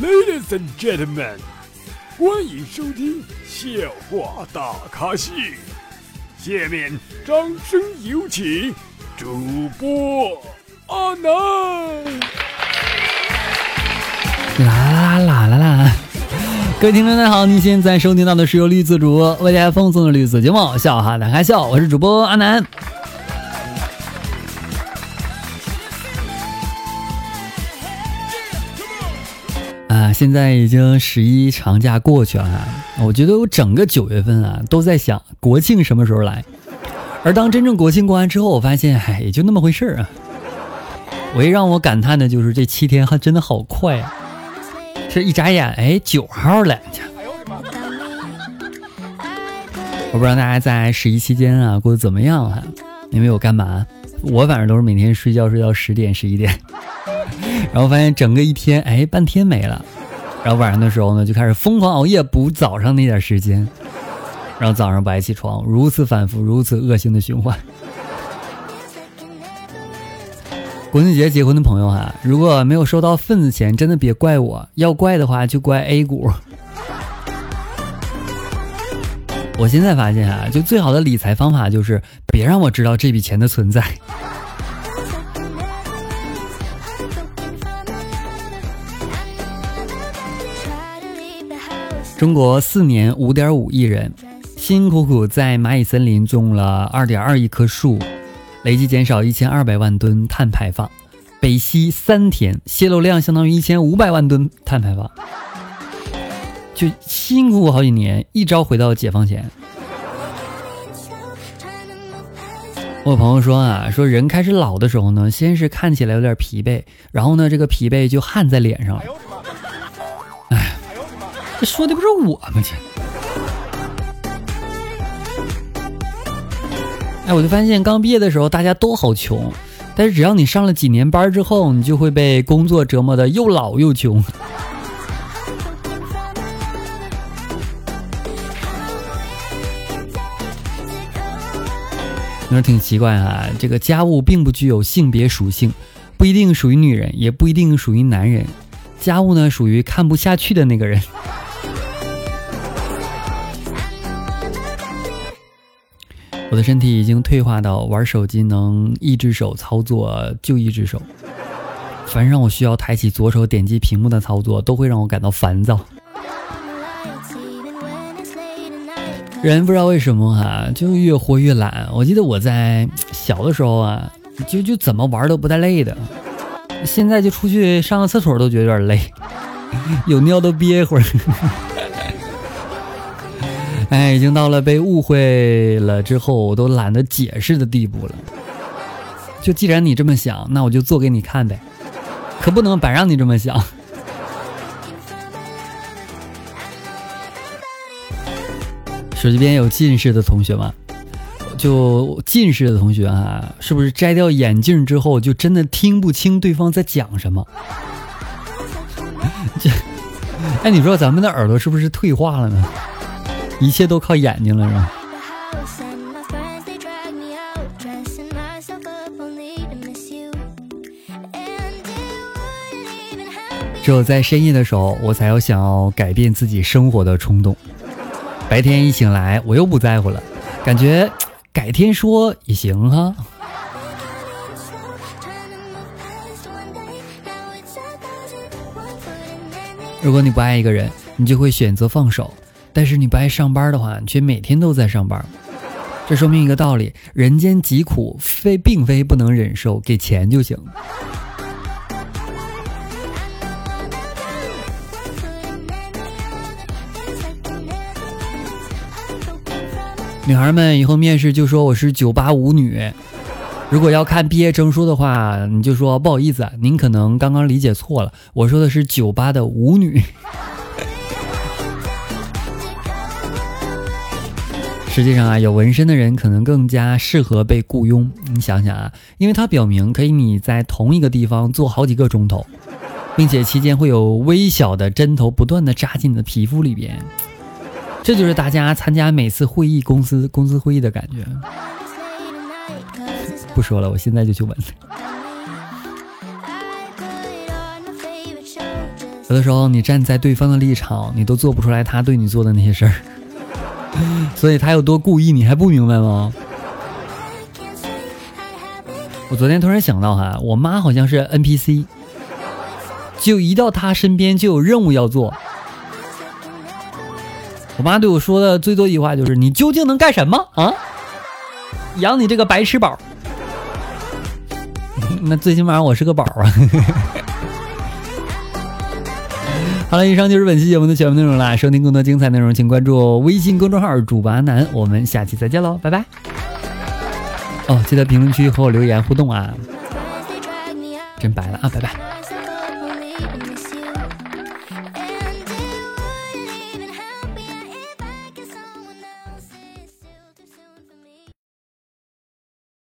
Ladies and gentlemen，欢迎收听笑话大咖秀。下面掌声有请主播阿南。啦啦啦啦啦！各位听众大家好，您现在收听到的是由绿色主播为大家奉送的绿色节目《笑哈大开笑》，我是主播阿南。啊，现在已经十一长假过去了，我觉得我整个九月份啊都在想国庆什么时候来。而当真正国庆过完之后，我发现，哎，也就那么回事儿啊。唯一让我感叹的就是这七天还真的好快啊！这一眨眼，哎，九号了。我不知道大家在十一期间啊过得怎么样哈？你们有干嘛？我反正都是每天睡觉睡到十点十一点，然后发现整个一天，哎，半天没了。然后晚上的时候呢，就开始疯狂熬夜补早上那点时间，然后早上不爱起床，如此反复，如此恶性的循环。国庆节结婚的朋友哈，如果没有收到份子钱，真的别怪我，要怪的话就怪 A 股。我现在发现啊，就最好的理财方法就是别让我知道这笔钱的存在。中国四年五点五亿人，辛辛苦苦在蚂蚁森林种了二点二亿棵树。累计减少一千二百万吨碳排放，北溪三天泄漏量相当于一千五百万吨碳排放，就辛苦好几年，一朝回到解放前。我朋友说啊，说人开始老的时候呢，先是看起来有点疲惫，然后呢，这个疲惫就汗在脸上了。哎，说的不是我吗？这。哎，我就发现刚毕业的时候大家都好穷，但是只要你上了几年班之后，你就会被工作折磨的又老又穷。你说挺奇怪啊，这个家务并不具有性别属性，不一定属于女人，也不一定属于男人，家务呢属于看不下去的那个人。我的身体已经退化到玩手机能一只手操作就一只手，凡让我需要抬起左手点击屏幕的操作，都会让我感到烦躁。人不知道为什么哈，就越活越懒。我记得我在小的时候啊，就就怎么玩都不带累的，现在就出去上个厕所都觉得有点累，有尿都憋一会儿。哎，已经到了被误会了之后我都懒得解释的地步了。就既然你这么想，那我就做给你看呗，可不能白让你这么想。手机边有近视的同学吗？就近视的同学啊，是不是摘掉眼镜之后就真的听不清对方在讲什么？这，哎，你说咱们的耳朵是不是退化了呢？一切都靠眼睛了，是吧？只有在深夜的时候，我才有想要改变自己生活的冲动。白天一醒来，我又不在乎了，感觉改天说也行哈。如果你不爱一个人，你就会选择放手。但是你不爱上班的话，你却每天都在上班，这说明一个道理：人间疾苦非并非不能忍受，给钱就行。女孩们以后面试就说我是九八五女，如果要看毕业证书的话，你就说不好意思，您可能刚刚理解错了，我说的是九八的舞女。实际上啊，有纹身的人可能更加适合被雇佣。你想想啊，因为它表明可以你在同一个地方做好几个钟头，并且期间会有微小的针头不断的扎进你的皮肤里边。这就是大家参加每次会议公司公司会议的感觉。不说了，我现在就去纹。有的时候，你站在对方的立场，你都做不出来他对你做的那些事儿。所以他有多故意，你还不明白吗？我昨天突然想到哈，我妈好像是 NPC，就一到她身边就有任务要做。我妈对我说的最多一句话就是：“你究竟能干什么啊？养你这个白痴宝。”那最起码我是个宝啊。好了，以上就是本期节目的全部内容啦。收听更多精彩内容，请关注微信公众号“主播阿南”。我们下期再见喽，拜拜。哦，记得评论区和我留言互动啊！真白了啊，拜拜。